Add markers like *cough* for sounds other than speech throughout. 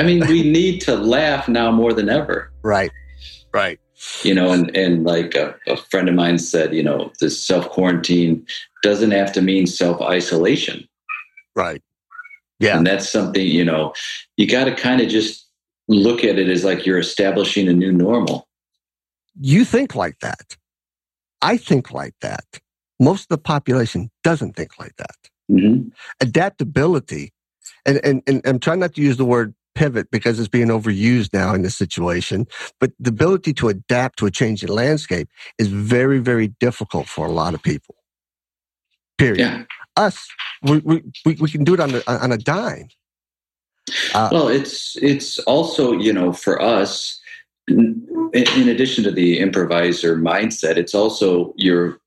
I mean, we need to laugh now more than ever. Right. Right. You know, and, and like a, a friend of mine said, you know, this self quarantine doesn't have to mean self isolation. Right. Yeah. And that's something, you know, you got to kind of just look at it as like you're establishing a new normal. You think like that. I think like that. Most of the population doesn't think like that. Mm-hmm. Adaptability, and, and, and I'm trying not to use the word pivot because it's being overused now in this situation, but the ability to adapt to a changing landscape is very, very difficult for a lot of people. Period. Yeah. Us, we, we, we can do it on, the, on a dime. Uh, well, it's it's also you know for us, in, in addition to the improviser mindset, it's also your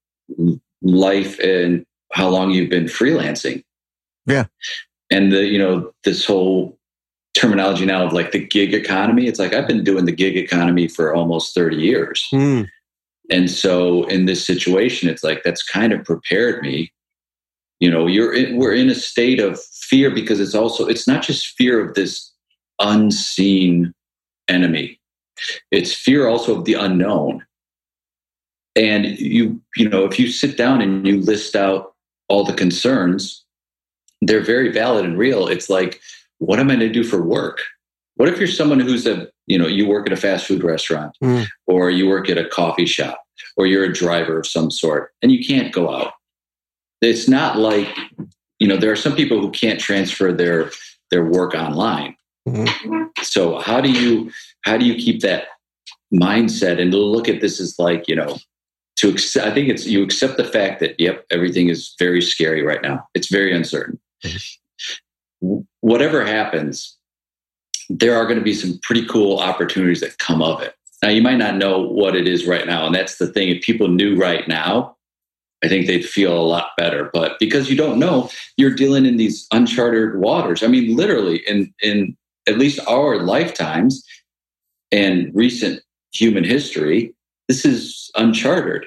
life and how long you've been freelancing. Yeah, and the you know this whole terminology now of like the gig economy. It's like I've been doing the gig economy for almost thirty years. Mm. And so in this situation, it's like that's kind of prepared me you know you're in, we're in a state of fear because it's also it's not just fear of this unseen enemy it's fear also of the unknown and you you know if you sit down and you list out all the concerns they're very valid and real it's like what am i going to do for work what if you're someone who's a you know you work at a fast food restaurant mm. or you work at a coffee shop or you're a driver of some sort and you can't go out it's not like you know there are some people who can't transfer their their work online mm-hmm. so how do you how do you keep that mindset and look at this as like you know to accept i think it's you accept the fact that yep everything is very scary right now it's very uncertain. Whatever happens there are going to be some pretty cool opportunities that come of it now you might not know what it is right now and that's the thing if people knew right now I think they'd feel a lot better. But because you don't know, you're dealing in these uncharted waters. I mean, literally, in in at least our lifetimes and recent human history, this is uncharted.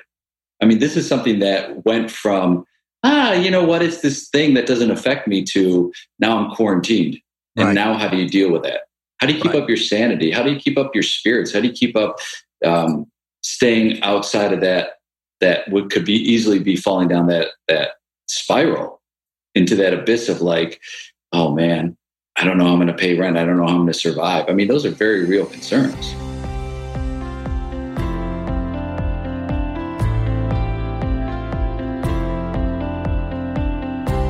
I mean, this is something that went from ah, you know what, it's this thing that doesn't affect me to now I'm quarantined. And right. now how do you deal with that? How do you keep right. up your sanity? How do you keep up your spirits? How do you keep up um, staying outside of that that would could be easily be falling down that that spiral into that abyss of like, oh man, I don't know how I'm going to pay rent. I don't know how I'm going to survive. I mean, those are very real concerns.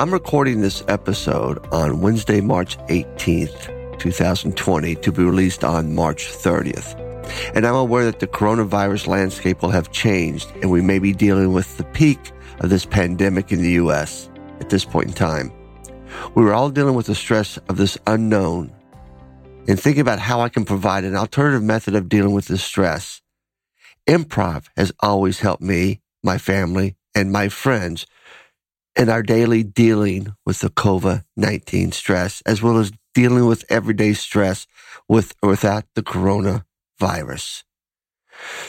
I'm recording this episode on Wednesday, March 18th, 2020, to be released on March 30th. And I'm aware that the coronavirus landscape will have changed, and we may be dealing with the peak of this pandemic in the U.S. at this point in time. We were all dealing with the stress of this unknown and thinking about how I can provide an alternative method of dealing with this stress. Improv has always helped me, my family, and my friends in our daily dealing with the COVID 19 stress, as well as dealing with everyday stress with or without the coronavirus.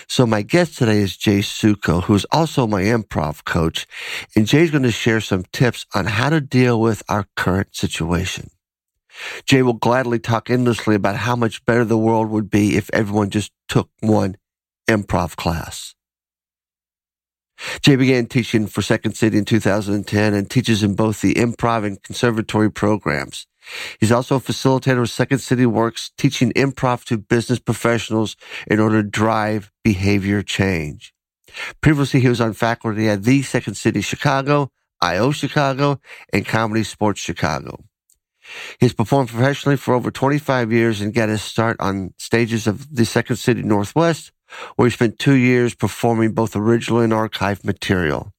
So my guest today is Jay Sukow, who is also my improv coach. And Jay's going to share some tips on how to deal with our current situation. Jay will gladly talk endlessly about how much better the world would be if everyone just took one improv class. Jay began teaching for Second City in 2010 and teaches in both the improv and conservatory programs. He's also a facilitator of Second City Works, teaching improv to business professionals in order to drive behavior change. Previously, he was on faculty at the Second City Chicago, IO Chicago, and Comedy Sports Chicago. He's performed professionally for over 25 years and got his start on stages of the Second City Northwest, where he spent two years performing both original and archive material.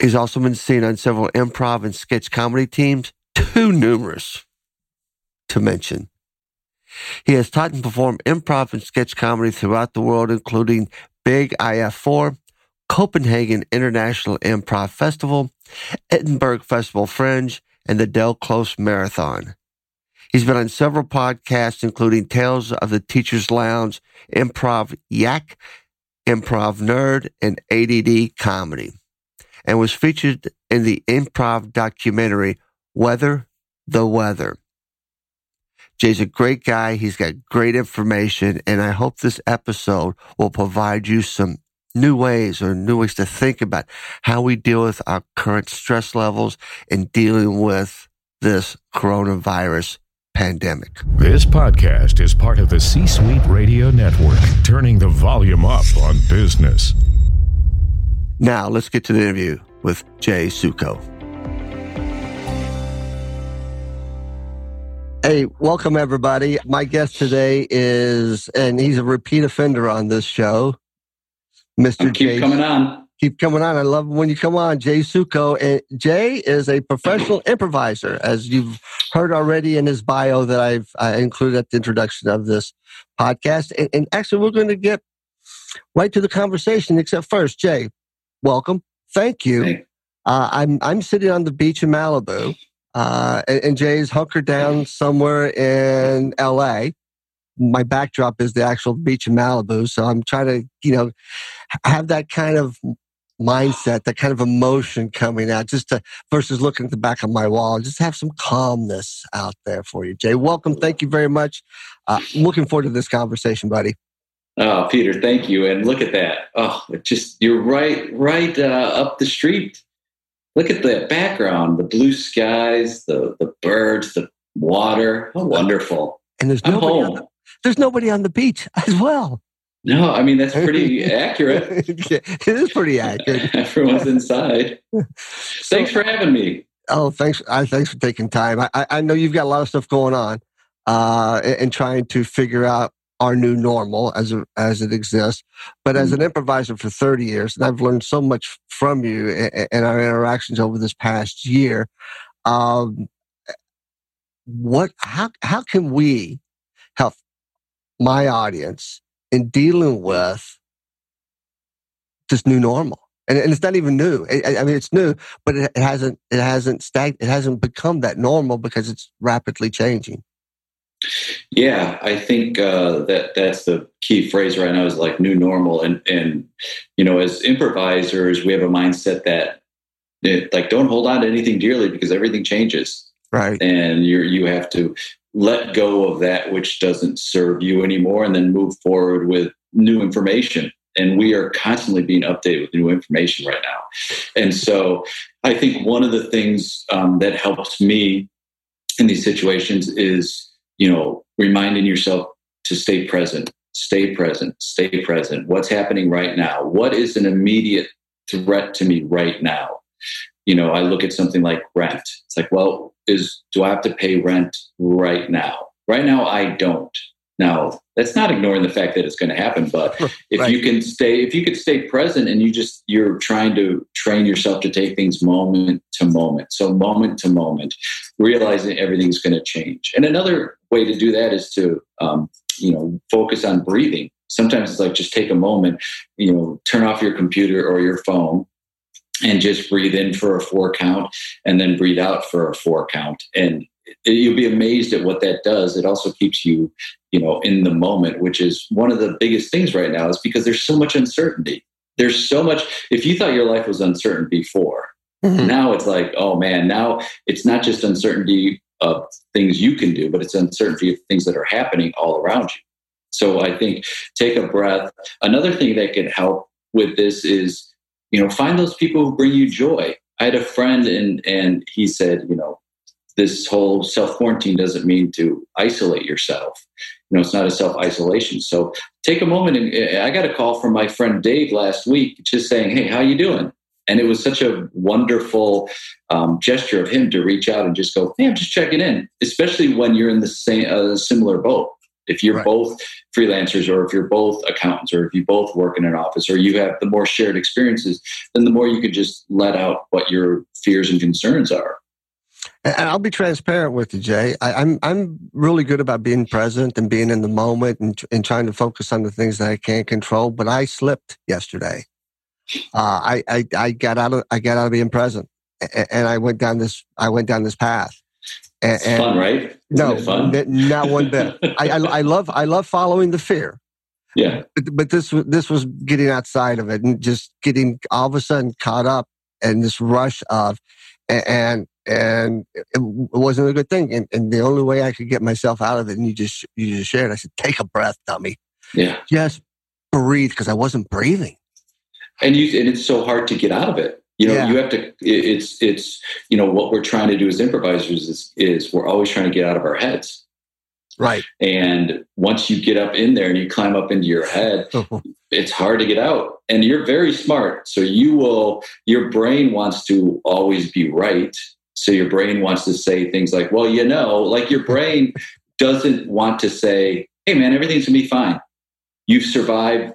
He's also been seen on several improv and sketch comedy teams, too numerous to mention. He has taught and performed improv and sketch comedy throughout the world, including Big IF4, Copenhagen International Improv Festival, Edinburgh Festival Fringe, and the Del Close Marathon. He's been on several podcasts, including Tales of the Teacher's Lounge, Improv Yak, Improv Nerd, and ADD Comedy, and was featured in the improv documentary Weather the Weather. Jay's a great guy. He's got great information, and I hope this episode will provide you some new ways or new ways to think about how we deal with our current stress levels and dealing with this coronavirus pandemic. This podcast is part of the C Suite Radio Network, turning the volume up on business. Now, let's get to the interview with Jay Sukow. Hey, welcome everybody. My guest today is, and he's a repeat offender on this show, Mr. keep Jay. coming on. Keep coming on. I love when you come on, Jay Sukow. And Jay is a professional improviser, as you've heard already in his bio that I've uh, included at the introduction of this podcast. And, and actually, we're going to get right to the conversation. Except first, Jay, welcome. Thank you. Hey. Uh, I'm I'm sitting on the beach in Malibu, uh, and, and Jay's hunkered down somewhere in L.A. My backdrop is the actual beach in Malibu, so I'm trying to, you know, have that kind of mindset, that kind of emotion coming out, just to versus looking at the back of my wall, just have some calmness out there for you, Jay. Welcome, thank you very much. Uh, looking forward to this conversation, buddy. Oh, Peter, thank you. And look at that. Oh, it just you're right, right uh, up the street. Look at the background, the blue skies, the the birds, the water. How wonderful. And there's nobody, on the, there's nobody on the beach *laughs* as well. No, I mean that's pretty *laughs* accurate. it is pretty accurate. *laughs* Everyone's inside. *laughs* Thanks for having me. Oh, thanks. I, thanks for taking time. I, I- know you've got a lot of stuff going on, uh, and, and trying to figure out our new normal as a, as it exists. But as an improviser for 30 years, and I've learned so much from you and, and our interactions over this past year. Um, what? How? How can we help my audience in dealing with this new normal? And, and it's not even new. I, I mean, it's new, but it, it hasn't. It hasn't stag. It hasn't become that normal because it's rapidly changing. Yeah, I think uh, that that's the key phrase right now is like new normal, and and you know, as improvisers, we have a mindset that it, like don't hold on to anything dearly because everything changes, Right. and you you have to let go of that which doesn't serve you anymore, and then move forward with new information. And we are constantly being updated with new information right now, and so I think one of the things um, that helps me in these situations is you know, reminding yourself to stay present, stay present, stay present. What's happening right now? What is an immediate threat to me right now? You know, I look at something like rent. It's like, well, is do I have to pay rent right now? Right now, I don't. Now, that's not ignoring the fact that it's going to happen, but *laughs* if Right. you can stay, if you could stay present and you just you're trying to train yourself to take things moment to moment, so moment to moment, realizing everything's going to change. And another way to do that is to um, you know focus on breathing. Sometimes it's like just take a moment, you know, turn off your computer or your phone and just breathe in for a four count and then breathe out for a four count. And you'll be amazed at what that does. It also keeps you you know in the moment which is one of the biggest things right now is because there's so much uncertainty. There's so much if you thought your life was uncertain before Mhm. now it's like oh man now it's not just uncertainty of things you can do but it's uncertainty of things that are happening all around you. So i think take a breath. Another thing that can help with this is you know find those people who bring you joy. I had a friend and and he said you know this whole self quarantine doesn't mean to isolate yourself. You know it's not a self isolation so take a moment and i got a call from my friend dave last week just saying hey how you doing? And it was such a wonderful um, gesture of him to reach out and just go, "Hey, I'm just checking in," especially when you're in the same uh, similar boat. If you're right. both freelancers, or if you're both accountants, or if you both work in an office, or you have the more shared experiences, then the more you could just let out what your fears and concerns are. And I'll be transparent with you, Jay. I, am I'm, I'm really good about being present and being in the moment and, and trying to focus on the things that I can't control. But I slipped yesterday. Uh, I, I I got out of I got out of being present, and I went down this I went down this path. And, it's fun, right? Isn't no, fun? not one bit. *laughs* I, I, I love I love following the fear. Yeah, but, but this this was getting outside of it and just getting all of a sudden caught up in this rush of and and it wasn't a good thing. And, and, the only way I could get myself out of it, and you just you just shared, I said, "Take a breath, dummy." Yeah, just breathe because I wasn't breathing. And you and it's so hard to get out of it. You know, yeah. you have to. It's it's you know what we're trying to do as improvisers is is we're always trying to get out of our heads. Right. And once you get up in there and you climb up into your head, *laughs* it's hard to get out. And you're very smart. So you will, your brain wants to always be right. So your brain wants to say things like, well, you know, like your brain doesn't want to say, hey, man, everything's going to be fine. You've survived.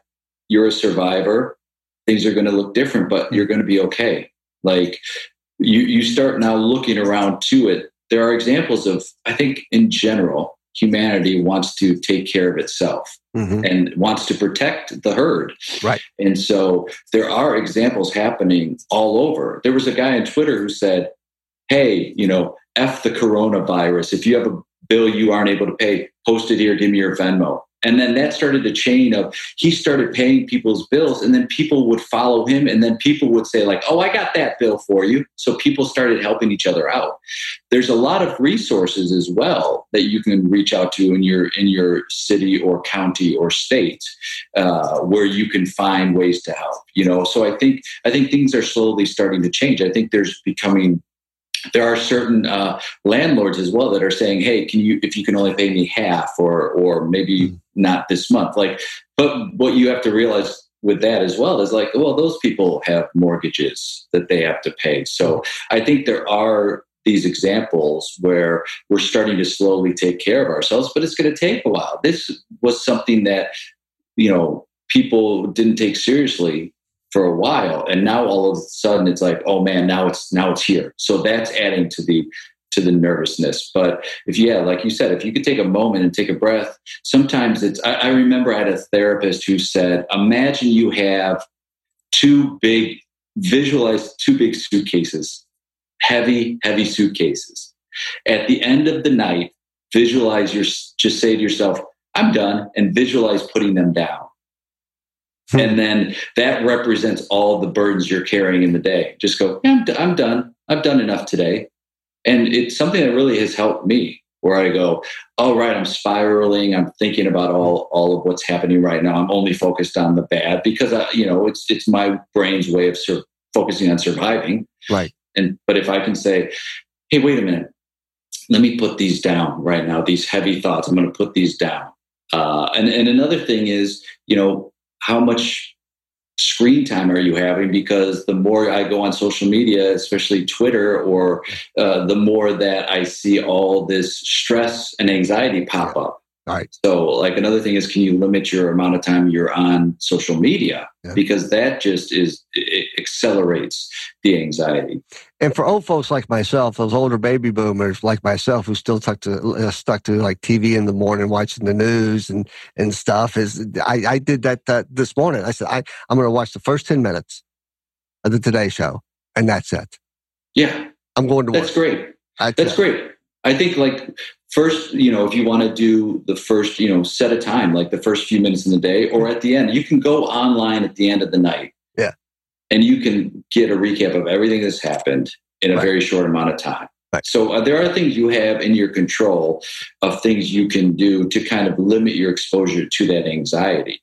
You're a survivor. Things are going to look different, but you're going to be okay. Like you, you start now looking around to it. There are examples of, I think, in general, humanity wants to take care of itself mm-hmm. and wants to protect the herd. Right. And so there are examples happening all over. There was a guy on Twitter who said, Hey, you know, F the coronavirus. If you have a bill you aren't able to pay, post it here, give me your Venmo. And then that started a chain of he started paying people's bills, and then people would follow him, and then people would say, like, oh, I got that bill for you. So people started helping each other out. There's a lot of resources as well that you can reach out to in your in your city or county or state uh, where you can find ways to help. You know, so I think I think things are slowly starting to change. I think there's becoming there are certain uh, landlords as well that are saying, "Hey, can you if you can only pay me half, or or maybe mm. not this month?" Like, but what you have to realize with that as well is like, well, those people have mortgages that they have to pay. So I think there are these examples where we're starting to slowly take care of ourselves, but it's going to take a while. This was something that you know people didn't take seriously for a while and now all of a sudden it's like oh man now it's now it's here. So that's adding to the to the nervousness. But if yeah like you said if you could take a moment and take a breath sometimes it's I, I remember i had a therapist who said imagine you have two big visualize two big suitcases heavy heavy suitcases. At the end of the night visualize your just say to yourself i'm done and visualize putting them down Hmm. and then that represents all the burdens you're carrying in the day. Just go, yeah, I'm, d- I'm done. I've done enough today. And it's something that really has helped me where I go, oh, right, I'm spiraling. I'm thinking about all, all of what's happening right now. I'm only focused on the bad because, I, you know, it's, it's my brain's way of sur- focusing on surviving. Right. And, but if I can say, hey, wait a minute, let me put these down right now, these heavy thoughts, I'm going to put these down. Uh, and, and another thing is, you know, how much screen time are you having? Because the more I go on social media, especially Twitter, or uh, the more that I see all this stress and anxiety pop up. Right. So, like another thing is, can you limit your amount of time you're on social media yeah. because that just is it accelerates the anxiety. And for old folks like myself, those older baby boomers like myself who still stuck to uh, stuck to like TV in the morning, watching the news and and stuff, is I, I did that, that this morning. I said I I'm going to watch the first ten minutes of the Today Show, and that's it. Yeah, I'm going to. Watch That's work. great. That's great. I think like first, you know, if you want to do the first, you know, set a time, like the first few minutes in the day or at the end, you can go online at the end of the night. Yeah. And you can get a recap of everything that's happened in a right. very short amount of time. Right. So uh, there are things you have in your control of things you can do to kind of limit your exposure to that anxiety.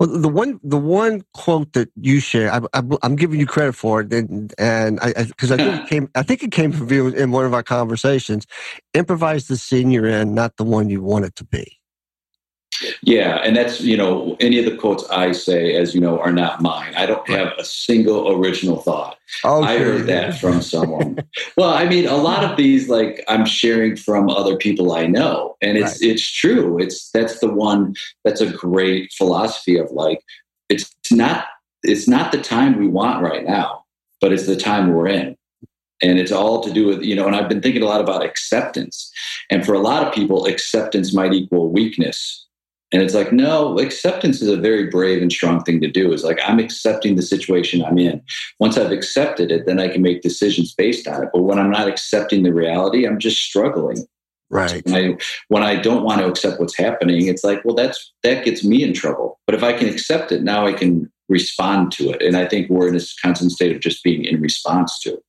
Well, the one the one quote that you share, I, am giving you credit for it, and and I because I, I, think it came I think it came from you in one of our conversations. Improvise the scene you're in, not the one you want it to be. Yeah, and that's you know any of the quotes I say, as you know, are not mine. I don't have a single original thought. Oh, I heard that from someone. *laughs* well, I mean, a lot of these like I'm sharing from other people I know, and it's right. it's true. It's that's the one that's a great philosophy of like it's not it's not the time we want right now, but it's the time we're in. And it's all to do with, you know, and I've been thinking a lot about acceptance. And for a lot of people, acceptance might equal weakness and it's like, no, acceptance is a very brave and strong thing to do. Is like, I'm accepting the situation I'm in. Once I've accepted it, then I can make decisions based on it. But when I'm not accepting the reality, I'm just struggling. Right. When I, when I don't want to accept what's happening, it's like, well, that's that gets me in trouble. But if I can accept it, now I can respond to it. And I think we're in this constant state of just being in response to it.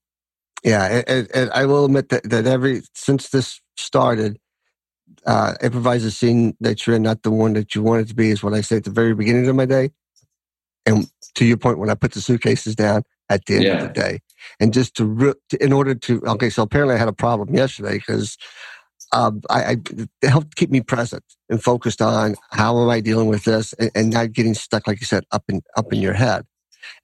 Yeah, and, and I will admit that, that every since this started, uh, improvise a scene that you're not the one that you want it to be is what I say at the very beginning of my day. And to your point, when I put the suitcases down at the end yeah. of the day, and just to, re- to, in order to, okay, so apparently I had a problem yesterday because um, I, I it helped keep me present and focused on how am I dealing with this and, and not getting stuck, like you said, up in up in your head.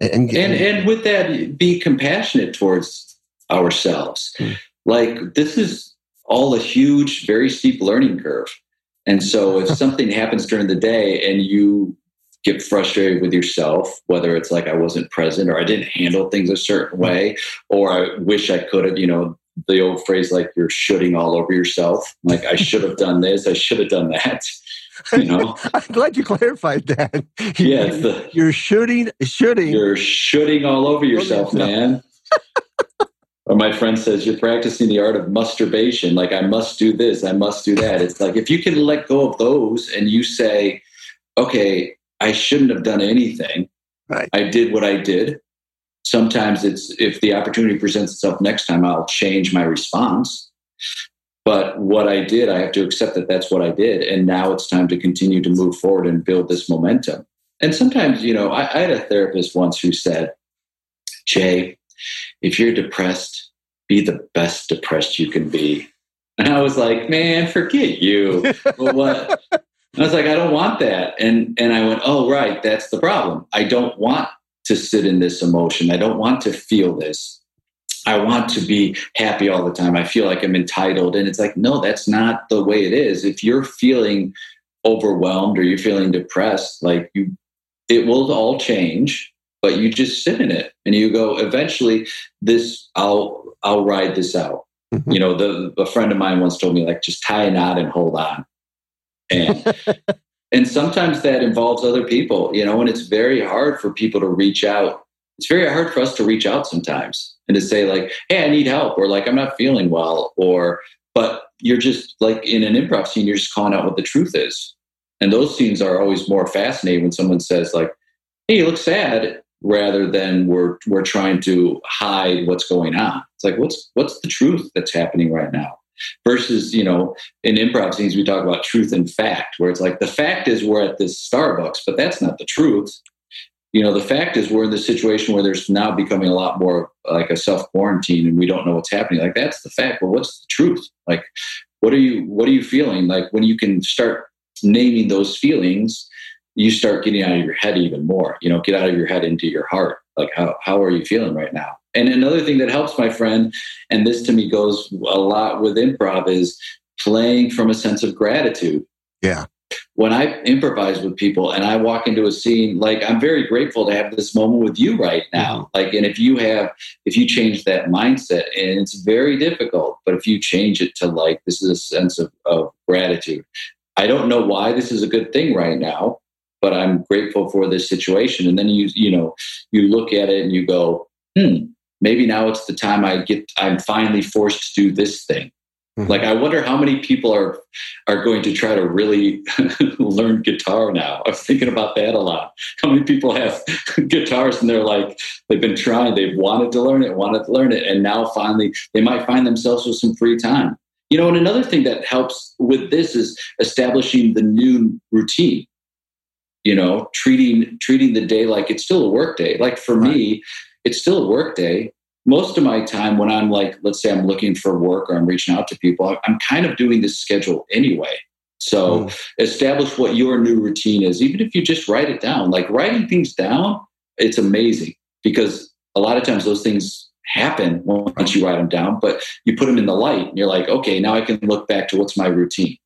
And and, and, and with that, be compassionate towards ourselves. Hmm. Like this is all a huge, very steep learning curve. And so if *laughs* something happens during the day and you get frustrated with yourself, whether it's like I wasn't present or I didn't handle things a certain mm-hmm. way, or I wish I could have, you know, the old phrase like you're shooting all over yourself. Like I should have done this, I should have done that. *laughs* You know, I'm glad you clarified that. Yeah, *laughs* the, you're shooting, shooting. You're shooting all over yourself, man or my friend says you're practicing the art of masturbation. Like i must do this i must do that. It's like if you can let go of those and you say okay i shouldn't have done anything. Right. i did what i did. Sometimes it's if the opportunity presents itself next time i'll change my response. But what i did i have to accept that that's what i did. And now it's time to continue to move forward and build this momentum. And sometimes you know i, I had a therapist once who said jay if you're depressed, be the best depressed you can be. And I was like, man, forget you. *laughs* well, what? I was like, I don't want that. And and I went, oh right, that's the problem. I don't want to sit in this emotion. I don't want to feel this. I want to be happy all the time. I feel like I'm entitled. And it's like, no, that's not the way it is. If you're feeling overwhelmed or you're feeling depressed, like you it will all change but you just sit in it and you go eventually this i'll i'll ride this out. Mm-hmm. you know the a friend of mine once told me like just tie a knot and hold on. And *laughs* and sometimes that involves other people you know and it's very hard for people to reach out. It's very hard for us to reach out sometimes and to say like hey i need help or like i'm not feeling well or but you're just like in an improv scene you're just calling out what the truth is. And those scenes are always more fascinating when someone says like hey you look sad rather than we're we're trying to hide what's going on. It's like what's what's the truth that's happening right now? Versus, you know, in improv scenes we talk about truth and fact, where it's like the fact is we're at this Starbucks, but that's not the truth. You know, the fact is we're in this situation where there's now becoming a lot more like a self quarantine and we don't know what's happening. Like that's the fact, but what's the truth? Like what are you what are you feeling? Like when you can start naming those feelings you start getting out of your head even more. You know, get out of your head into your heart. Like, how, how are you feeling right now? And another thing that helps my friend, and this to me goes a lot with improv, is playing from a sense of gratitude. Yeah. When I improvise with people and I walk into a scene, like I'm very grateful to have this moment with you right now. Mm-hmm. Like, and if you have, if you change that mindset, and it's very difficult, but if you change it to like, this is a sense of, of gratitude. I don't know why this is a good thing right now but I'm grateful for this situation. And then you, you know, you look at it and you go, hmm, maybe now it's the time I get, I'm finally forced to do this thing. Mm-hmm. Like, I wonder how many people are, are going to try to really *laughs* learn guitar now. I'm thinking about that a lot. How many people have *laughs* guitars and they're like, they've been trying, they've wanted to learn it, wanted to learn it. And now finally they might find themselves with some free time. You know, and another thing that helps with this is establishing the new routine you know treating treating the day like it's still a work day like for right. me it's still a work day most of my time when i'm like let's say i'm looking for work or i'm reaching out to people i'm kind of doing this schedule anyway So mm. establish what your new routine is, even if you just write it down. Like writing things down, it's amazing because a lot of times those things happen once you write them down, but you put them in the light and you're like, okay, now I can look back to what's my routine.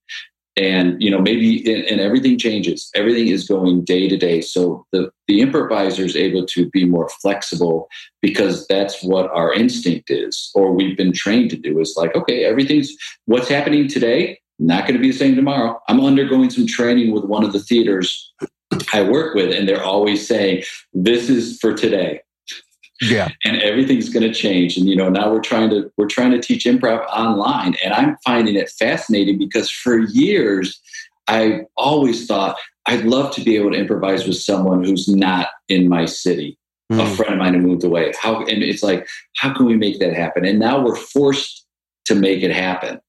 And you know, maybe and everything changes. Everything is going day to day. So the the improviser is able to be more flexible because that's what our instinct is, or we've been trained to do. Is like, okay, everything's what's happening today not going to be the same tomorrow. I'm undergoing some training with one of the theaters I work with, and they're always saying, This is for today. Yeah. And everything's going to change. And you know, now we're trying to we're trying to teach improv online. And I'm finding it fascinating because for years I always thought I'd love to be able to improvise with someone who's not in my city. Mm. A friend of mine who moved away. How and it's like, how can we make that happen? And now we're forced to make it happen.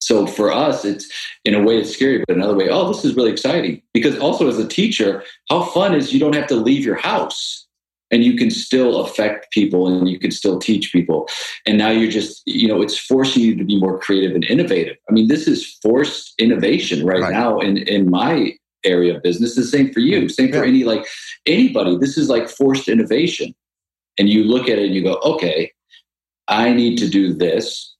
So for us, it's in a way it's scary, but another way, oh, this is really exciting. Because also as a teacher, how fun is you don't have to leave your house and you can still affect people and you can still teach people. And now you're just, you know, it's forcing you to be more creative and innovative. I mean, this is forced innovation right, right. now in, in my area of business. The same for you, same for yeah. any like anybody. This is like forced innovation. And you look at it and you go, okay, I need to do this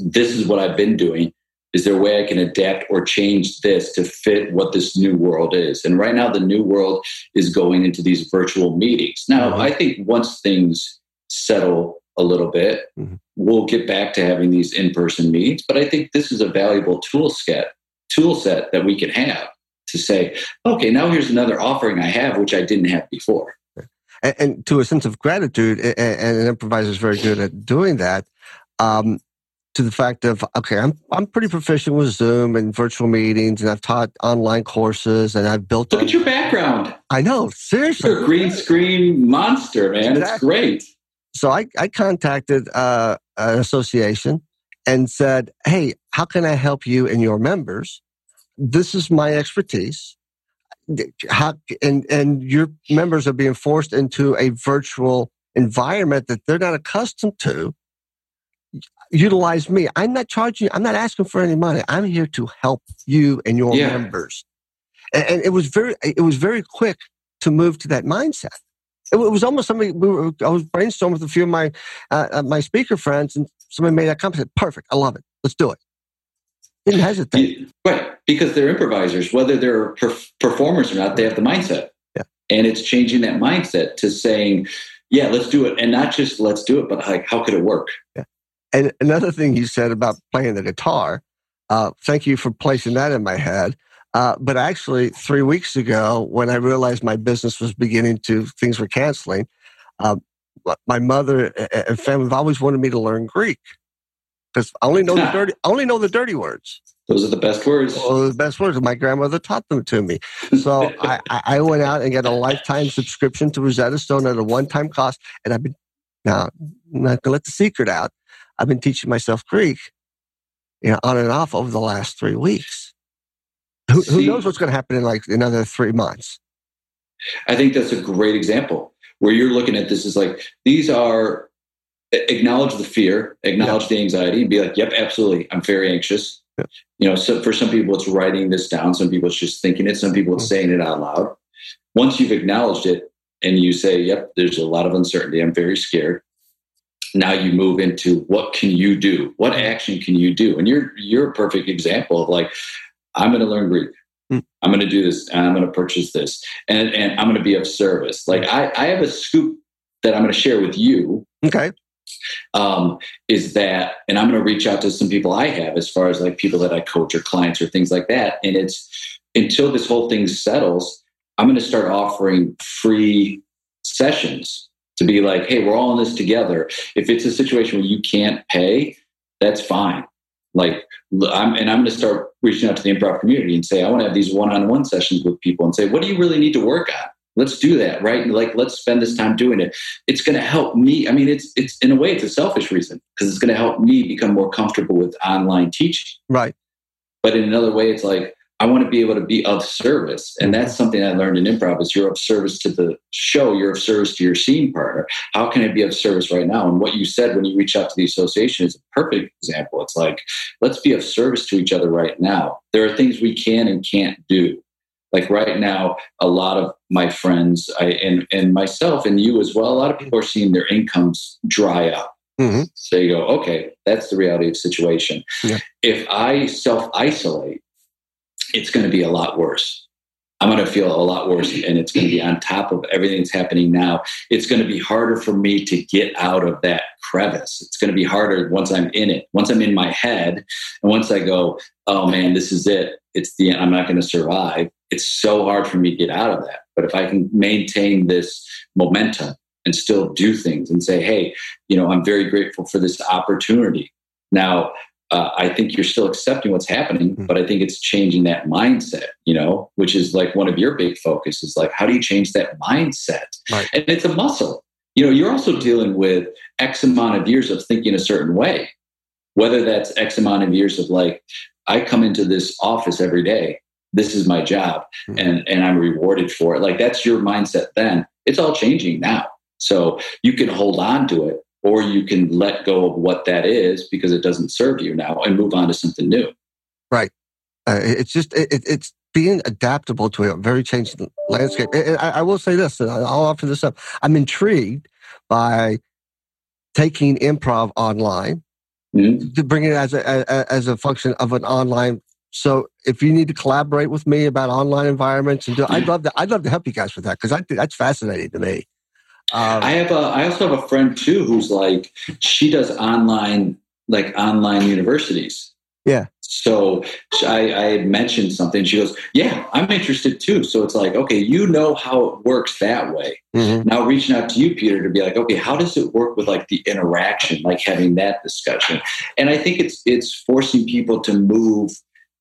this is what I've been doing. Is there a way I can adapt or change this to fit what this new world is? And right now, the new world is going into these virtual meetings. Now, mm-hmm. I think once things settle a little bit, mm-hmm. we'll get back to having these in person meetings. But I think this is a valuable tool set, tool set that we can have to say, okay, now here's another offering I have, which I didn't have before. And, and to a sense of gratitude, and, and an improviser is very good at doing that. Um, to the fact of okay, I'm I'm pretty proficient with Zoom and virtual meetings, and I've taught online courses, and I've built. Look at your background. I know, seriously. You're a green screen monster, man. Exactly. It's great. So I I contacted uh, an association and said, "Hey, how can I help you and your members? This is my expertise." How, and and your members are being forced into a virtual environment that they're not accustomed to utilize me. I'm not charging you. I'm not asking for any money. I'm here to help you and your yeah. members. And, and, it was very, it was very quick to move to that mindset. It, was almost something we were, I was brainstorming with a few of my, uh, uh, my speaker friends and somebody made that comment. Said, Perfect. I love it. Let's do it. Didn't hesitate. Right. Because they're improvisers, whether they're perf- performers or not, they have the mindset. Yeah. And it's changing that mindset to saying, yeah, let's do it. And not just let's do it, but like, how could it work? Yeah. And another thing you said about playing the guitar, uh, thank you for placing that in my head. Uh, but actually, three weeks ago, when I realized my business was beginning to, things were canceling, uh, my mother and family have always wanted me to learn Greek because I only know the *laughs* dirty, I only know the dirty words. Those are the best words. The best words. My grandmother taught them to me. So I, I went out and got a lifetime subscription to Rosetta Stone at a one-time cost, and I've been now I'm not gonna let the secret out. I've been teaching myself Greek, you know, on and off over the last three weeks. Who, who knows what's going to happen in like another three months? I think that's a great example where you're looking at this is like these are acknowledge the fear, acknowledge yeah. the anxiety, and be like, "Yep, absolutely, I'm very anxious." Yeah. You know, so for some people it's writing this down, some people it's just thinking it, some people it's mm-hmm. saying it out loud. Once you've acknowledged it and you say, "Yep, there's a lot of uncertainty. I'm very scared," now you move into what can you do? What action can you do? And you're you're a perfect example of like i'm going to learn greek. Mm. i'm going to do this and i'm going to purchase this and and i'm going to be of service. Like i i have a scoop that i'm going to share with you. Okay. Um, is that and i'm going to reach out to some people i have as far as like people that i coach or clients or things like that. And it's until this whole thing settles i'm going to start offering free sessions to be like, hey, we're all in this together. If it's a situation where you can't pay, that's fine. Like, I'm, and I'm going to start reaching out to the improv community and say, I want to have these one-on-one sessions with people and say, what do you really need to work on? Let's do that, right? Like, let's spend this time doing it. It's going to help me. I mean, it's it's in a way, it's a selfish reason because it's going to help me become more comfortable with online teaching. Right. But in another way, it's like I want to be able to be of service. And that's something I learned in improv is you're of service to the show, you're of service to your scene partner. How can I be of service right now? And what you said when you reach out to the association is a perfect example. It's like, let's be of service to each other right now. There are things we can and can't do. Like right now, a lot of my friends I, and, and myself and you as well, a lot of people are seeing their incomes dry up. Mm-hmm. So you go, okay, that's the reality of the situation. Yeah. If I self isolate, it's going to be a lot worse. I'm going to feel a lot worse, and it's going to be on top of everything that's happening now. It's going to be harder for me to get out of that crevice. It's going to be harder once I'm in it, once I'm in my head, and once I go, oh man, this is it. It's the I'm not going to survive. It's so hard for me to get out of that. But if I can maintain this momentum and still do things and say, hey, you know, I'm very grateful for this opportunity. Now, uh, I think you're still accepting what's happening, mm-hmm. but I think it's changing that mindset, you know, which is like one of your big focuses. Like, how do you change that mindset? Right. And it's a muscle. You know, you're also dealing with X amount of years of thinking a certain way, whether that's X amount of years of like, I come into this office every day. This is my job mm-hmm. and, and I'm rewarded for it. Like, that's your mindset then. It's all changing now. So you can hold on to it or you can let go of what that is because it doesn't serve you now and move on to something new. Right. Uh, it's just it, it's being adaptable to a very changing landscape. And I, I will say this, and I'll offer this up. I'm intrigued by taking improv online mm-hmm. to bring it as a, a, as a function of an online. So if you need to collaborate with me about online environments and do, I'd love to. I'd love to help you guys with that because that's fascinating to me. Um, I have a, I also have a friend too who's like she does online like online universities. Yeah. So I, I had mentioned something. She goes, "Yeah, I'm interested too." So it's like, okay, you know how it works that way. Mm-hmm. Now reaching out to you, Peter, to be like, okay, how does it work with like the interaction, like having that discussion? And I think it's it's forcing people to move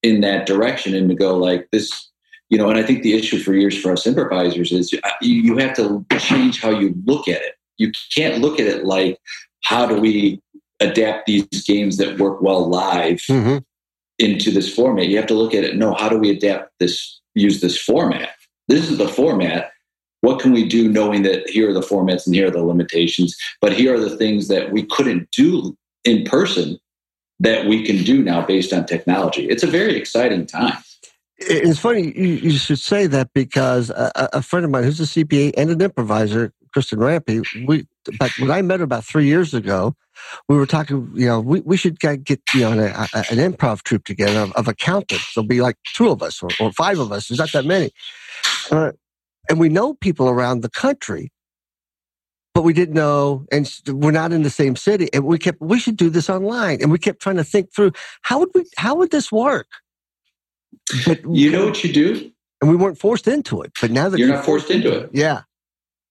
in that direction and to go like this you know, and I think the issue for years for us improvisers is you have to change how you look at it. You can't look at it like, how do we adapt these games that work well live mm-hmm. into this format? You have to look at it, no, how do we adapt this, use this format? This is the format. What can we do knowing that here are the formats and here are the limitations, but here are the things that we couldn't do in person that we can do now based on technology? It's a very exciting time. It's funny you, should say that because a, friend of mine who's a CPA and an improviser, Kristen Rampe, we but when I met her about three years ago, we were talking. You know, we, we should get, you know an, an improv troupe together of, of, accountants. There'll be like two of us or, or five of us. There's not that many, uh, and we know people around the country, but we didn't know, and we're not in the same city. And we kept we should do this online, and we kept trying to think through how would we how would this work but you know what you do? And we weren't forced into it. But now that you're not forced into it. Yeah.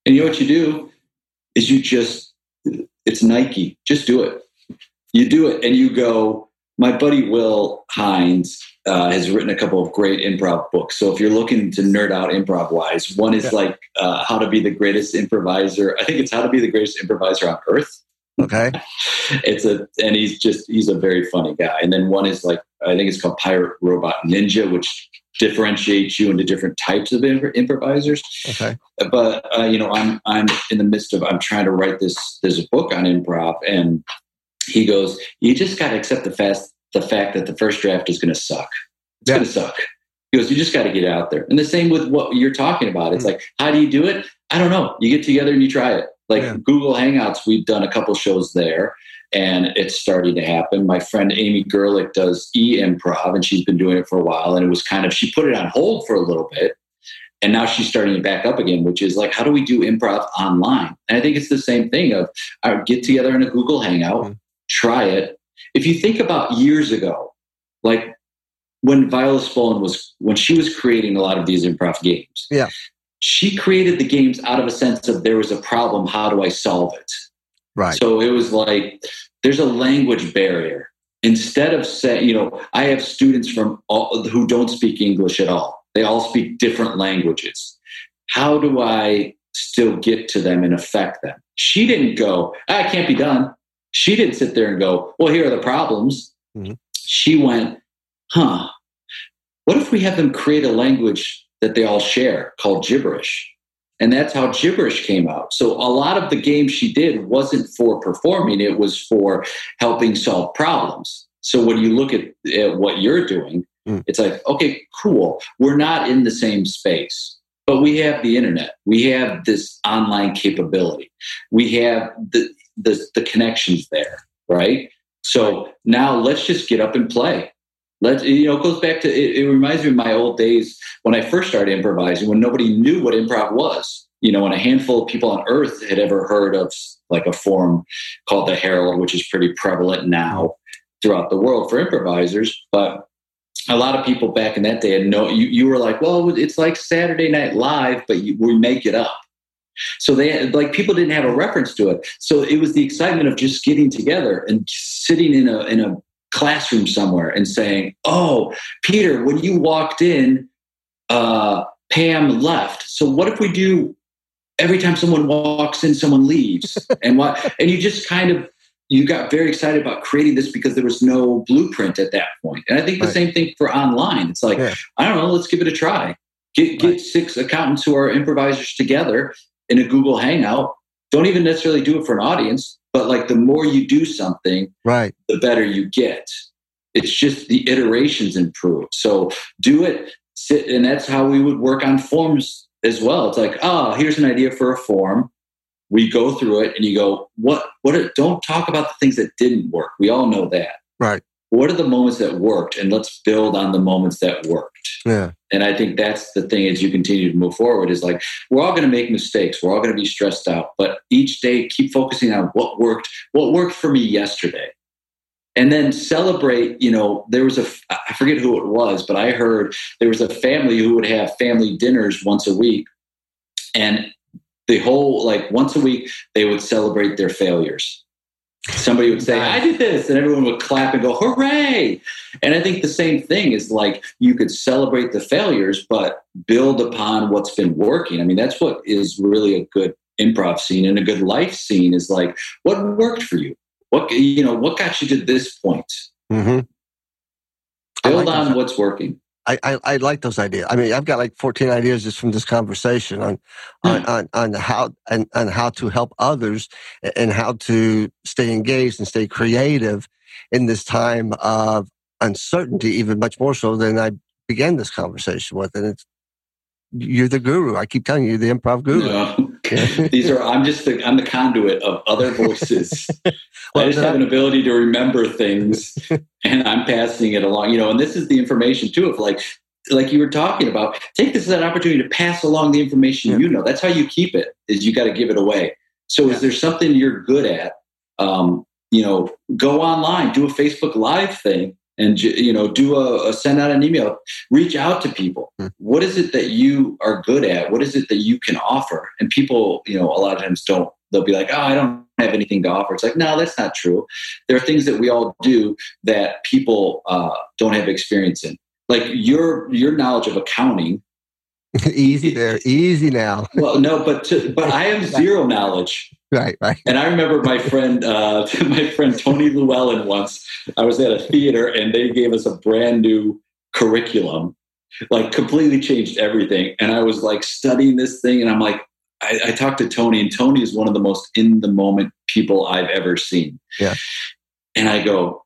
And you know what you do is you just it's Nike. Just do it. You do it and you go, my buddy Will Hines uh, has written a couple of great improv books. So if you're looking to nerd out improv wise, one is yeah. like uh, How to Be the Greatest Improviser. I think it's How to Be the Greatest Improviser on Earth. Okay. it's a and he's just he's a very funny guy. And then one is like I think it's called Pirate Robot Ninja, which differentiates you into different types of imp- improvisers. Okay. But uh, you know, I'm I'm in the midst of I'm trying to write this this book on improv, and he goes, "You just got to accept the fast the fact that the first draft is going to suck. It's yeah. going to suck." He goes, "You just got to get out there." And the same with what you're talking about. It's mm-hmm. like, how do you do it? I don't know. You get together and you try it. Like yeah. Google Hangouts, we've done a couple shows there and it's starting to happen. My friend Amy Gerlich does e improv and she's been doing it for a while. And it was kind of, she put it on hold for a little bit. And now she's starting to back up again, which is like, how do we do improv online? And I think it's the same thing of uh, get together in a Google Hangout, mm-hmm. try it. If you think about years ago, like when Viola Spolin was, when she was creating a lot of these improv games, yeah she created the games out of a sense of there was a problem how do i solve it? Right. So it was like there's a language barrier. Instead of saying you know i have students from all, who don't speak english at all. They all speak different languages. How do i still get to them and affect them? She didn't go ah, i can't be done. She didn't sit there and go well here are the problems. Mm-hmm. she went huh. What if we have them create a language that they all share called gibberish? And that's how gibberish came out. So a lot of the game she did wasn't for performing, it was for helping solve problems. So when you look at, at what you're doing, mm. it's like, okay, cool. We're not in the same space, but we have the internet. We have this online capability. We have the, the, the connections there, right? So now let's just get up and play. Let you know, it goes back to it, it reminds me of my old days when I first started improvising, when nobody knew what improv was. You know, when a handful of people on earth had ever heard of like a form called the Harold, which is pretty prevalent now throughout the world for improvisers. But a lot of people back in that day had no you, you were like, well, it's like Saturday Night Live, but you, we make it up. So they like people didn't have a reference to it. So it was the excitement of just getting together and sitting in a in a classroom somewhere and saying, "Oh, Peter, when you walked in, uh, Pam left. So what if we do every time someone walks in, someone leaves, *laughs* and what? And you just kind of you got very excited about creating this because there was no blueprint at that point. And I think the right. same thing for online. It's like yeah. I don't know, let's give it a try. Get get right. six accountants who are improvisers together in a Google Hangout. Don't even necessarily do it for an audience but like the more you do something right. the better you get. It's just the iterations improve. So do it. Sit and that's how we would work on forms as well. It's like oh here's an idea for a form. We go through it and you go what what don't talk about the things that didn't work. We all know that. Right what are the moments that worked? And let's build on the moments that worked. Yeah. And i think that's the thing as you continue to move forward is like we're all going to make mistakes. We're all going to be stressed out. But each day keep focusing on what worked what worked for me yesterday. And then celebrate you know there was a i forget who it was but i heard there was a family who would have family dinners once a week. And the whole like once a week they would celebrate their failures somebody would say, I did this, and everyone would clap and go, hooray. And I think the same thing is like you could celebrate the failures, but build upon what's been working. I mean, that's what is really a good improv scene and a good life scene is like, what worked for you? What, you know, what got you to this point? Mm-hmm. Build like on what's working. I, I, I, like those ideas. I mean, I've got like 14 ideas just from this conversation on, on, hmm. on, on, how, and, on how to help others and how to stay engaged and stay creative in this time of uncertainty, even much more so than I began this conversation with. And it's, you're the guru. I keep telling you, you're the improv guru. No. *laughs* These are I'm just the I'm the conduit of other voices. *laughs* well, I just have an ability to remember things *laughs* and I'm passing it along. You know, and this is the information too of like like you were talking about, take this as an opportunity to pass along the information yeah. you know. That's how you keep it, is you got to give it away. So yeah. is there something you're good at? Um, you know, go online, do a Facebook Live thing and you know do a, a, send out an email reach out to people. Hmm. what is it that you are good at? What is it that you can offer? And people you know a lot of times don't they'll be like oh i don't have anything to offer. It's like no that's not true. There are things that we all do that people uh, don't have experience in. Like your your knowledge of accounting. *laughs* Easy there. Easy now. Well no but to, but i have *laughs* zero knowledge *laughs* Right, right. And I remember my friend, uh, *laughs* my friend Tony Llewellyn once. I was at a theater and they gave us a brand new curriculum, like completely changed everything. And I was like studying this thing, and I'm like, I, I talked to Tony, and Tony is one of the most in the moment people I've ever seen. Yeah. And I go,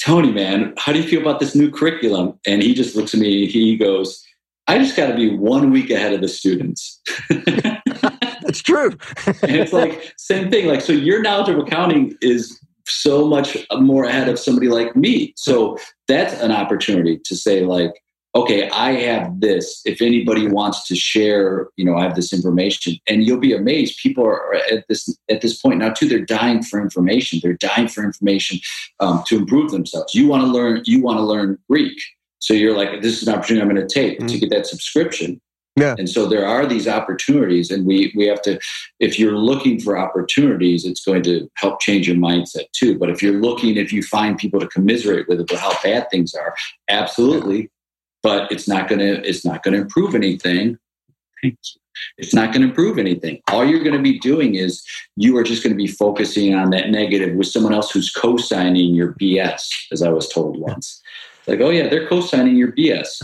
Tony, man, how do you feel about this new curriculum? And he just looks at me. He goes, I just got to be one week ahead of the students. *laughs* It's true. *laughs* and it's like same thing. Like so, your knowledge of accounting is so much more ahead of somebody like me. So that's an opportunity to say like, okay, I have this. If anybody wants to share, you know, I have this information, and you'll be amazed. People are at this at this point now too. They're dying for information. They're dying for information um, to improve themselves. You want to learn. You want to learn Greek. So you're like, this is an opportunity I'm going to take mm-hmm. to get that subscription. Yeah. And so there are these opportunities, and we we have to. If you're looking for opportunities, it's going to help change your mindset too. But if you're looking, if you find people to commiserate with about how bad things are, absolutely. But it's not gonna it's not gonna improve anything. It's not going to improve anything. All you're going to be doing is you are just going to be focusing on that negative with someone else who's co-signing your BS, as I was told once. Like, oh yeah, they're co-signing your BS.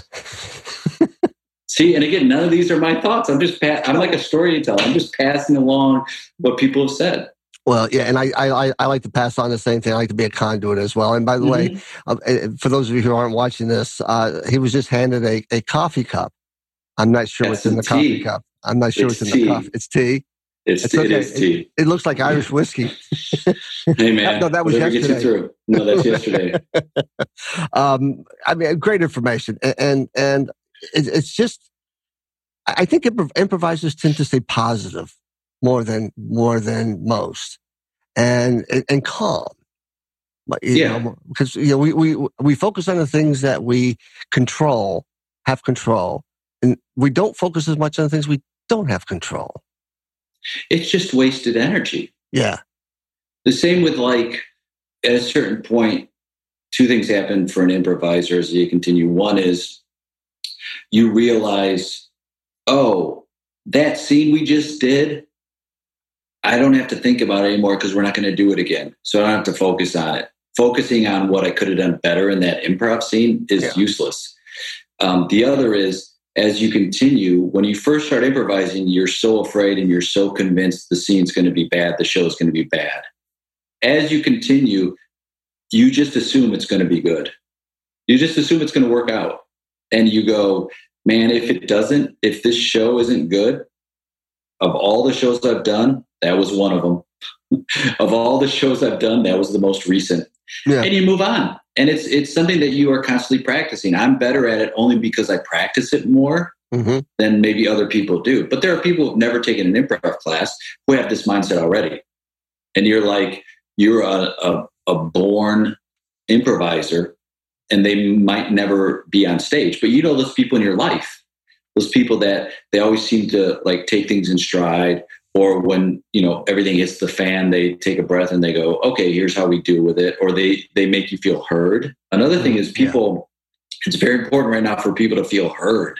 *laughs* See, and again, none of these are my thoughts. I'm just pa- I'm like a storyteller. I'm just passing along what people have said. Well, yeah, and I, I I like to pass on the same thing. I like to be a conduit as well. And by the mm-hmm. way, uh, eh, for those of you who aren't watching this, uh, he was just handed a, a coffee cup. I'm not sure That's what's in the tea. coffee cup. I'm not sure it's what's in the coffee. It's tea. It's, it's okay. it is tea. It, it, looks like Irish *laughs* whiskey. hey *laughs* man, no, that was yesterday. No, that's yesterday. *laughs* um, I mean, great information, and and, and it's just, I think improvisers tend to stay positive more than more than most, and and, calm. yeah, because you know we, we we focus on the things that we control, have control, and we don't focus as much on the things we don't have control. It's just wasted energy. Yeah. The same with like at a certain point, two things happen for an improviser as you continue. One is you realize, oh, that scene we just did, I don't have to think about it anymore because we're not going to do it again. So I don't have to focus on it. Focusing on what I could have done better in that improv scene is yeah. useless. Um, the other is as you continue, when you first start improvising, you're so afraid and you're so convinced the scene's going to be bad, the show's going to be bad. As you continue, you just assume it's going to be good. You just assume it's going to work out. And you go, man, if it doesn't, if this show isn't good, of all the shows I've done, that was one of them. *laughs* of all the shows I've done, that was the most recent. Yeah. And you move on. And it's it's something that you are constantly practicing. I'm better at it only because I practice it more mm-hmm. than maybe other people do. But there are people who've never taken an improv class who have this mindset already. And you're like, you're a, a, a born improviser and they might never be on stage. But you know those people in your life, those people that they always seem to like take things in stride or when you know everything hits the fan they take a breath and they go okay here's how we deal with it or they they make you feel heard. Another thing mm-hmm. is people yeah. it's very important right now for people to feel heard.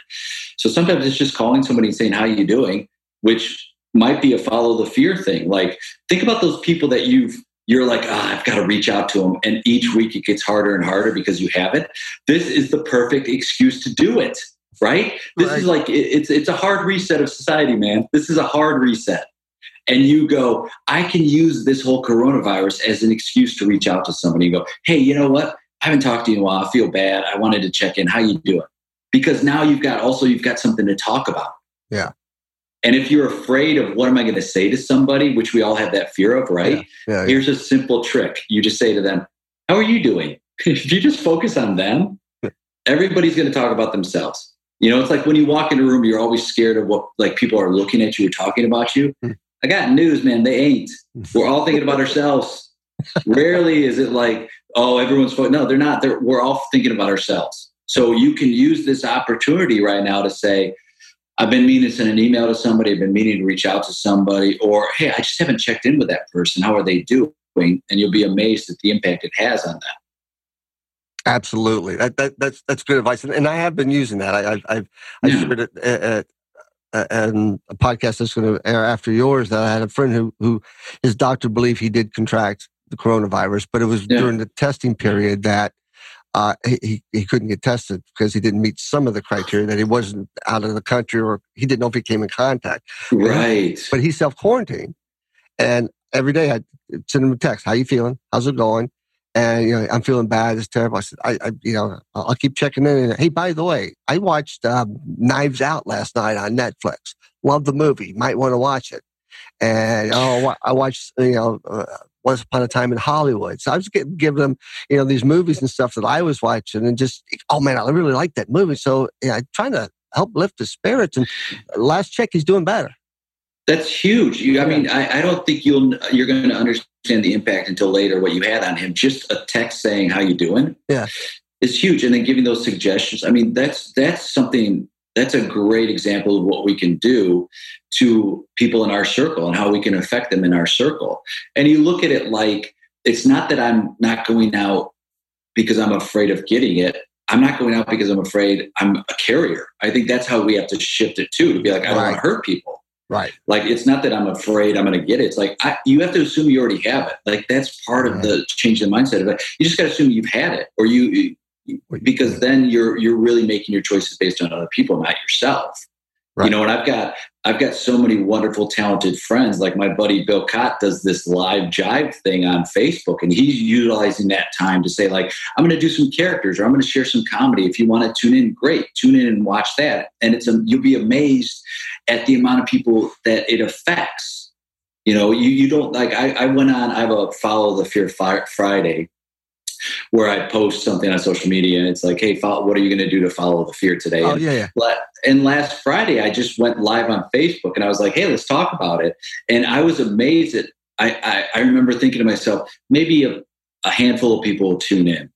So sometimes it's just calling somebody and saying how you doing? which might be a follow the fear thing. Like think about those people that you've you're like ah, i've got to reach out to them and each week it gets harder and harder because you haven't this is the perfect excuse to do it right? This right. is like it's it's a hard reset of society, man. This is a hard reset. And you go, I can use this whole coronavirus as an excuse to reach out to somebody and go, hey, you know what? I haven't talked to you in a while. I feel bad. I wanted to check in. How you doing? Because now you've got also you've got something to talk about. Yeah. And if you're afraid of what am I going to say to somebody, which we all have that fear of, right? Yeah. Yeah, Here's a simple trick. You just say to them, How are you doing? *laughs* if you just focus on them, everybody's going to talk about themselves. You know, it's like when you walk in a room, you're always scared of what like people are looking at you or talking about you. Hmm. I got news, man. They ain't. We're all thinking about ourselves. *laughs* Rarely is it like, oh, everyone's no, they're not. They're, we're all thinking about ourselves. So you can use this opportunity right now to say, I've been meaning to send an email to somebody. I've been meaning to reach out to somebody, or hey, I just haven't checked in with that person. How are they doing? And you'll be amazed at the impact it has on them. Absolutely, that, that that's that's good advice, and, and I have been using that. I, I've I've I yeah. shared it at, at, and a podcast that's going to air after yours. That I had a friend who who his doctor believed he did contract the coronavirus, but it was yeah. during the testing period that uh, he he couldn't get tested because he didn't meet some of the criteria that he wasn't out of the country or he didn't know if he came in contact. Right, but he self quarantined, and every day I send him a text. How you feeling? How's it going? and you know I'm feeling bad. It's terrible. I said, I, I you know, I'll keep checking in. And, hey, by the way, I watched um, Knives Out last night on Netflix. Love the movie. Might want to watch it. And oh, I watched you know uh, Once Upon a Time in Hollywood. So I was giving them you know these movies and stuff that I was watching, and just oh man, I really like that movie. So yeah, I'm trying to help lift his spirits. And uh, last check, he's doing better. That's huge. You, I mean, I, I, don't think you'll you're going to understand the impact until later. What you had on him, just a text saying how you doing, yeah, is huge. And then giving those suggestions. I mean, that's that's something. That's a great example of what we can do to people in our circle and how we can affect them in our circle. And you look at it like it's not that I'm not going out because I'm afraid of getting it. I'm not going out because I'm afraid I'm a carrier. I think that's how we have to shift it too to be like, I don't want to hurt people. Right. Like it's not that I'm afraid I'm going to get it. It's like I, you have to assume you already have it. Like that's part right. of the change in the mindset of it. You just got to assume you've had it, or you because then you're you're really making your choices based on other people, not yourself. Right. You know, and I've got I've got so many wonderful, talented friends. Like my buddy Bill Cott does this live jive thing on Facebook, and he's utilizing that time to say, like, I'm going to do some characters or I'm going to share some comedy. If you want to tune in, great, tune in and watch that. And it's a, you'll be amazed at the amount of people that it affects. You know, you you don't like. I, I went on. I have a follow the Fear Friday where I post something on social media and it's like, hey, follow, what are you going to do to follow the fear today? Oh, and, yeah, yeah. And last Friday, I just went live on Facebook and I was like, hey, let's talk about it. And I was amazed that I, I, I remember thinking to myself, maybe a, a handful of people will tune in.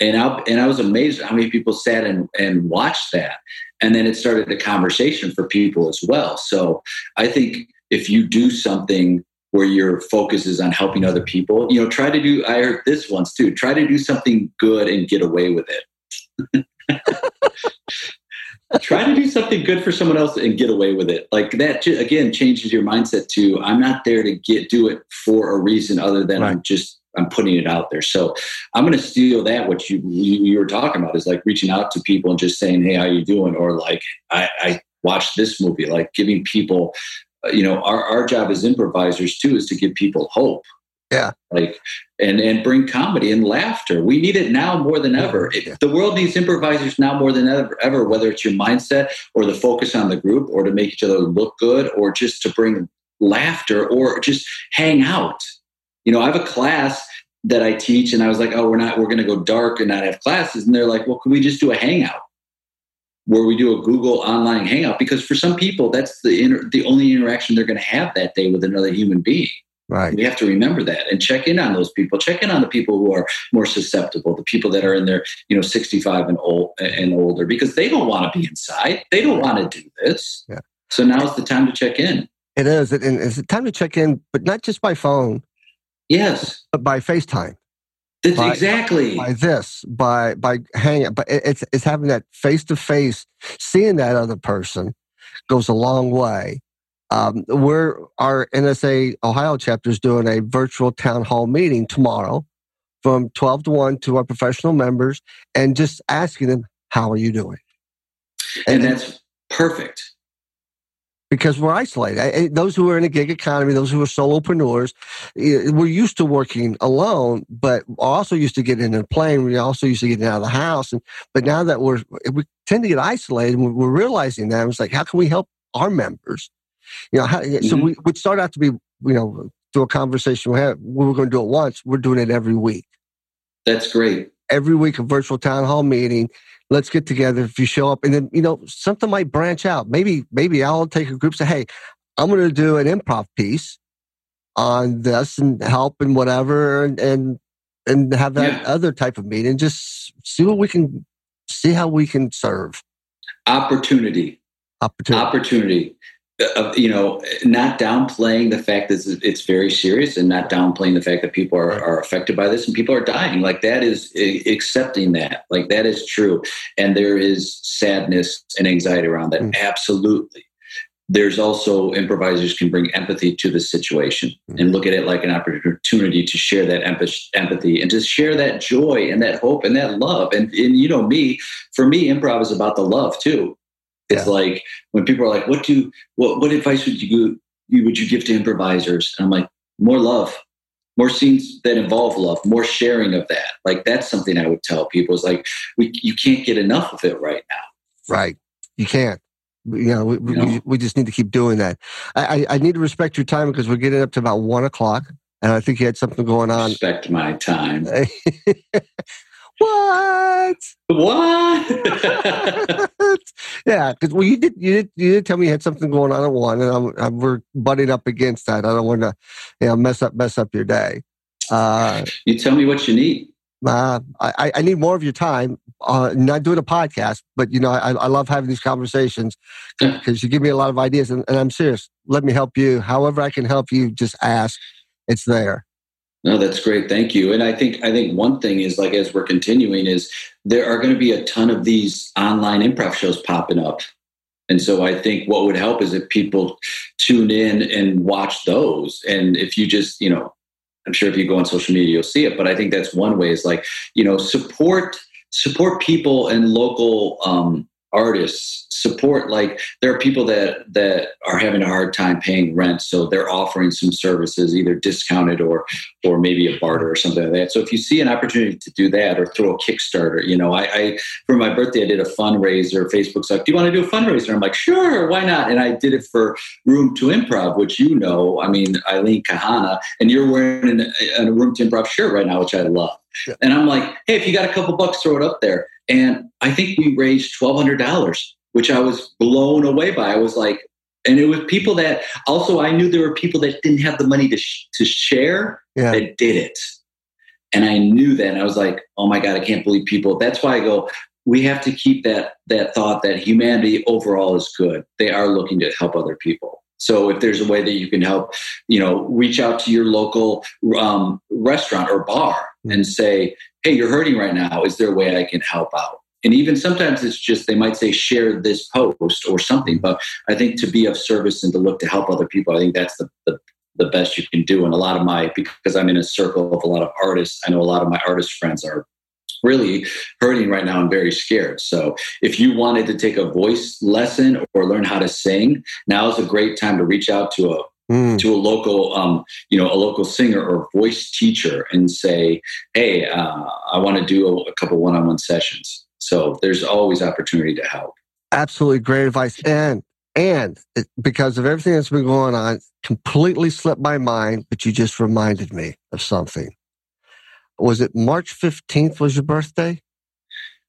And I, and I was amazed how many people sat and, and watched that. And then it started a conversation for people as well. So I think if you do something where your focus is on helping other people. You know, try to do, I heard this once too, try to do something good and get away with it. *laughs* try to do something good for someone else and get away with it. Like that, again, changes your mindset to, I'm not there to get, do it for a reason other than right. I'm just, I'm putting it out there. So I'm going to steal that. What you, you, you were talking about is like reaching out to people and just saying, Hey, how you doing? Or like, I, I watched this movie, like giving people Uh, you know our, our job as improvisers too is to give people hope. Yeah. Like and and bring comedy and laughter. We need it now more than ever. Yeah. the world needs improvisers now more than ever, ever whether it's your mindset or the focus on the group or to make each other look good or just to bring laughter or just hang out. You know i have a class that i teach and i was like oh we're not we're going to go dark and not have classes. And they're like well can we just do a hangout where we do a Google online hangout because for some people that's the inter- the only interaction they're going to have that day with another human being. Right. We have to remember that and check in on those people. Check in on the people who are more susceptible, the people that are in their, you know, 65 and old and older, because they don't want to be inside. They don't want to do this. Yeah. So now's the time to check in. It is. And it's the time to check in, but not just by phone. Yes. But by FaceTime. That's by, exactly by this, by by hanging, but it's it's having that face to face, seeing that other person goes a long way. Um, we're our NSA Ohio chapter is doing a virtual town hall meeting tomorrow from 12 to 1 to our professional members and just asking them, How are you doing? And, and that's perfect because we're isolated. Those who are in a gig economy, those who are solopreneurs, we're used to working alone, but also used to getting in a plane. We also used to getting out of the house. And but now that we're we tend to get isolated, and we're realizing that it's like, how can we help our members? You know, how, mm-hmm. so we would start out to be, you know, through a conversation we have. We were going to do it once. We're doing it every week. That's great. Every week, a virtual town hall meeting. Let's get together. If you show up and then you know something might branch out. Maybe maybe i'll take a group say hey i'm going to do an improv piece on this and help and whatever and and, and have that yeah. other type of meeting. Just see what we can see how we can serve. Opportunity. Opportunity. Opportunity uh, you know, not downplaying the fact that it's very serious and not downplaying the fact that people are, are affected by this and people are dying. Like that is accepting that. Like that is true. And there is sadness and anxiety around that. Mm. Absolutely. There's also improvisers can bring empathy to the situation mm. and look at it like an opportunity to share that empathy and to share that joy and that hope and that love. And, and you know, me, for me, improv is about the love too it's yeah. like when people are like, "What do what what advice would you would you give to improvisers?" And I'm like, "More love, more scenes that involve love, more sharing of that." Like that's something I would tell people is like, we you can't get enough of it right now. Right, you can't. You know, we, you know? we, we just need to keep doing that. I, I need to respect your time because we're getting up to about one o'clock, and I think you had something going on. Respect my time. *laughs* what? What? *laughs* yeah, because well, you did you did you did tell me you had something going on at one, and I'm, I'm we're butting up against that. I don't want to, you know, mess up mess up your day. Uh, you tell me what you need. Uh, I, I need more of your time. Uh, not doing a podcast, but you know, I, I love having these conversations because you give me a lot of ideas, and, and I'm serious. Let me help you. However, I can help you. Just ask. It's there. No, that's great. Thank you. And I think I think one thing is like as we're continuing is there are going to be a ton of these online improv shows popping up. And so I think what would help is if people tune in and watch those. And if you just, you know, I'm sure if you go on social media, you'll see it. But I think that's one way is like, you know, support support people and local um, artists support like there are people that that are having a hard time paying rent so they're offering some services either discounted or or maybe a barter or something like that. So if you see an opportunity to do that or throw a kickstarter you know i, I for my birthday i did a fundraiser facebook's like do you want to do a fundraiser? I'm like sure why not? And i did it for room to improv which you know i mean eileen kahana and you're wearing a room to improv shirt right now which i love. Yeah. and i'm like hey if you got a couple bucks throw it up there and I think we raised $1,200, which I was blown away by. I was like, and it was people that also I knew there were people that didn't have the money to, sh- to share yeah. that did it. And I knew that. And I was like, oh my God, I can't believe people. That's why I go, we have to keep that that thought that humanity overall is good. They are looking to help other people. So if there's a way that you can help, you know, reach out to your local um, restaurant or bar and say, hey, you're hurting right now. Is there a way I can help out? And even sometimes it's just they might say share this post or something. But I think to be of service and to look to help other people, I think that's the, the the best you can do. And a lot of my because I'm in a circle of a lot of artists, I know a lot of my artist friends are really hurting right now and very scared. So if you wanted to take a voice lesson or learn how to sing, now is a great time to reach out to a mm. to a local, um, you know, a local singer or voice teacher and say, "Hey, uh, I want to do a, a couple one-on-one sessions." So there's always opportunity to help. Absolutely great advice, and and it, because of everything that's been going on, completely slipped my mind. But you just reminded me of something. Was it March fifteenth? Was your birthday?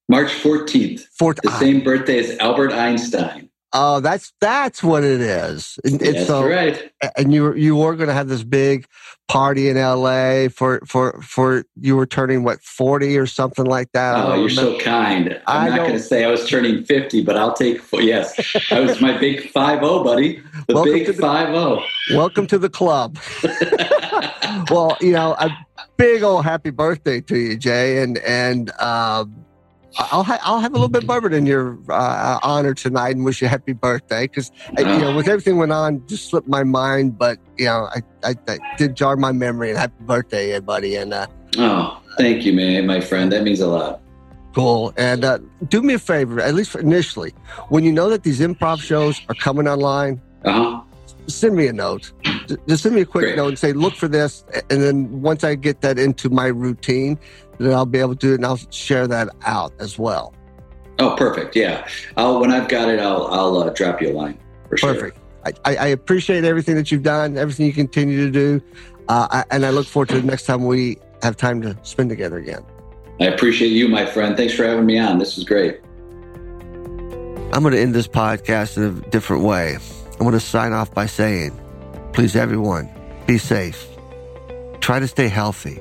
March 14th. Fourth, the same birthday as Albert Einstein. Oh, that's that's what it is. That's so, right. And you you were going to have this big party in L.A. for for for you were turning what forty or something like that. Oh, you're so kind. I'm I not going to say I was turning fifty, but I'll take. Yes, I was my big five zero, buddy. The welcome big five zero. Welcome to the club. *laughs* well, you know, a big old happy birthday to you, Jay, and and. Um, I'll ha- I'll have a little bit of bourbon in your uh, honor tonight and wish you a happy birthday because you know with everything went on just slipped my mind but you know I, I, I did jar my memory. And happy birthday buddy and uh, oh thank you man my friend. That means a lot. Cool. And uh, do me a favor at least initially when you know that these improv shows are coming online uh-huh. send me a note just send me a quick Great. note and say look for this and then once I get that into my routine then I'll be able to do it and I'll share that out as well. Oh, perfect. Yeah. I'll, when I've got it, I'll, I'll uh, drop you a line for sure. Perfect. I, I, appreciate everything that you've done, everything you continue to do. Uh, I, and I look forward to the next time we have time to spend together again. I appreciate you, my friend. Thanks for having me on. This is great. I'm going to end this podcast in a different way. I'm going to sign off by saying, please, everyone, be safe. Try to stay healthy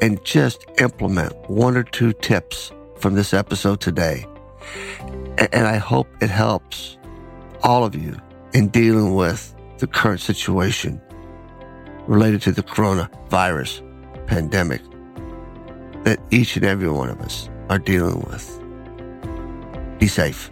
and just implement one or two tips from this episode today. And I hope it helps all of you in dealing with the current situation related to the coronavirus pandemic that each and every one of us are dealing with. Be safe.